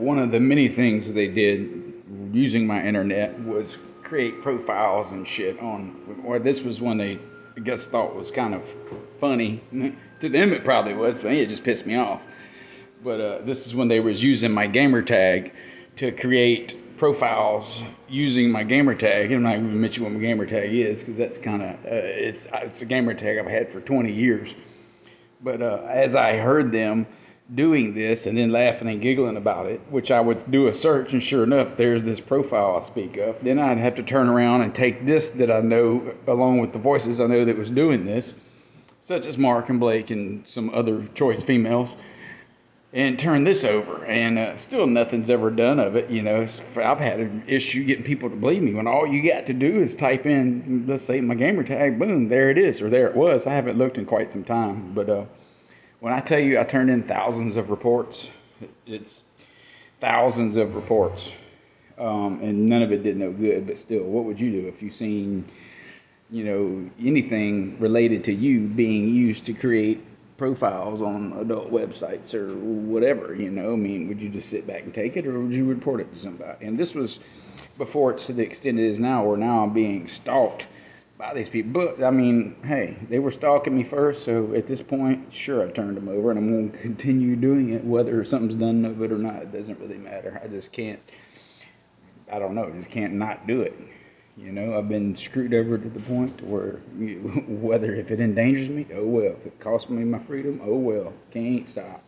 one of the many things they did using my internet was create profiles and shit on. Or this was one they, I guess, thought was kind of funny. To them, it probably was, but it just pissed me off. But uh, this is when they was using my gamer tag to create profiles using my gamer tag. I'm not even mention what my gamer tag is because that's kind of uh, it's it's a gamer tag I've had for 20 years. But uh, as I heard them doing this and then laughing and giggling about it, which I would do a search and sure enough, there's this profile I speak of. Then I'd have to turn around and take this that I know along with the voices I know that was doing this, such as Mark and Blake and some other choice females, and turn this over. And uh, still nothing's ever done of it. You know, I've had an issue getting people to believe me when all you got to do is type in, let's say, my gamer tag, boom, there it is, or there it was. I haven't looked in quite some time, but. Uh, when I tell you I turned in thousands of reports, it's thousands of reports, um, and none of it did no good. But still, what would you do if you seen, you know, anything related to you being used to create profiles on adult websites or whatever? You know, I mean, would you just sit back and take it, or would you report it to somebody? And this was before it's to the extent it is now, where now I'm being stalked by these people. But I mean, hey, they were stalking me first, so at this point, sure, I turned them over, and I'm going to continue doing it, whether something's done of it or not. It doesn't really matter. I just can't. I don't know. Just can't not do it. You know, I've been screwed over to the point where you, whether if it endangers me, oh well. If it costs me my freedom, oh well. Can't stop.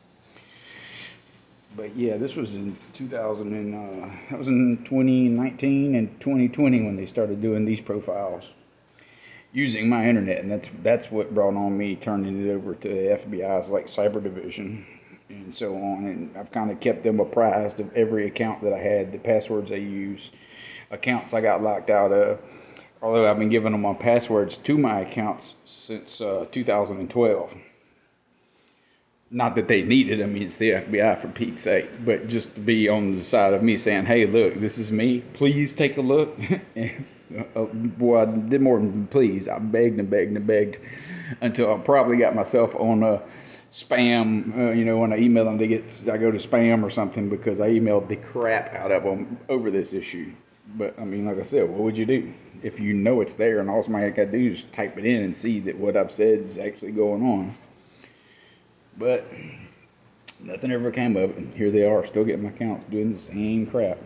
But yeah, this was in 2000 and uh, that was in 2019 and 2020 when they started doing these profiles using my internet, and that's that's what brought on me turning it over to the FBI's like cyber division and so on. And I've kind of kept them apprised of every account that I had, the passwords I use, accounts I got locked out of. Although I've been giving them my passwords to my accounts since uh, 2012. Not that they need it. I mean, it's the FBI for Pete's sake, but just to be on the side of me saying, "Hey, look, this is me. Please take a look." uh, boy, I did more than please. I begged and begged and begged until I probably got myself on a spam. Uh, you know, when I email them, they get I go to spam or something because I emailed the crap out of them over this issue. But I mean, like I said, what would you do if you know it's there and all somebody got to do is type it in and see that what I've said is actually going on? But nothing ever came of it. And here they are, still getting my accounts doing the same crap.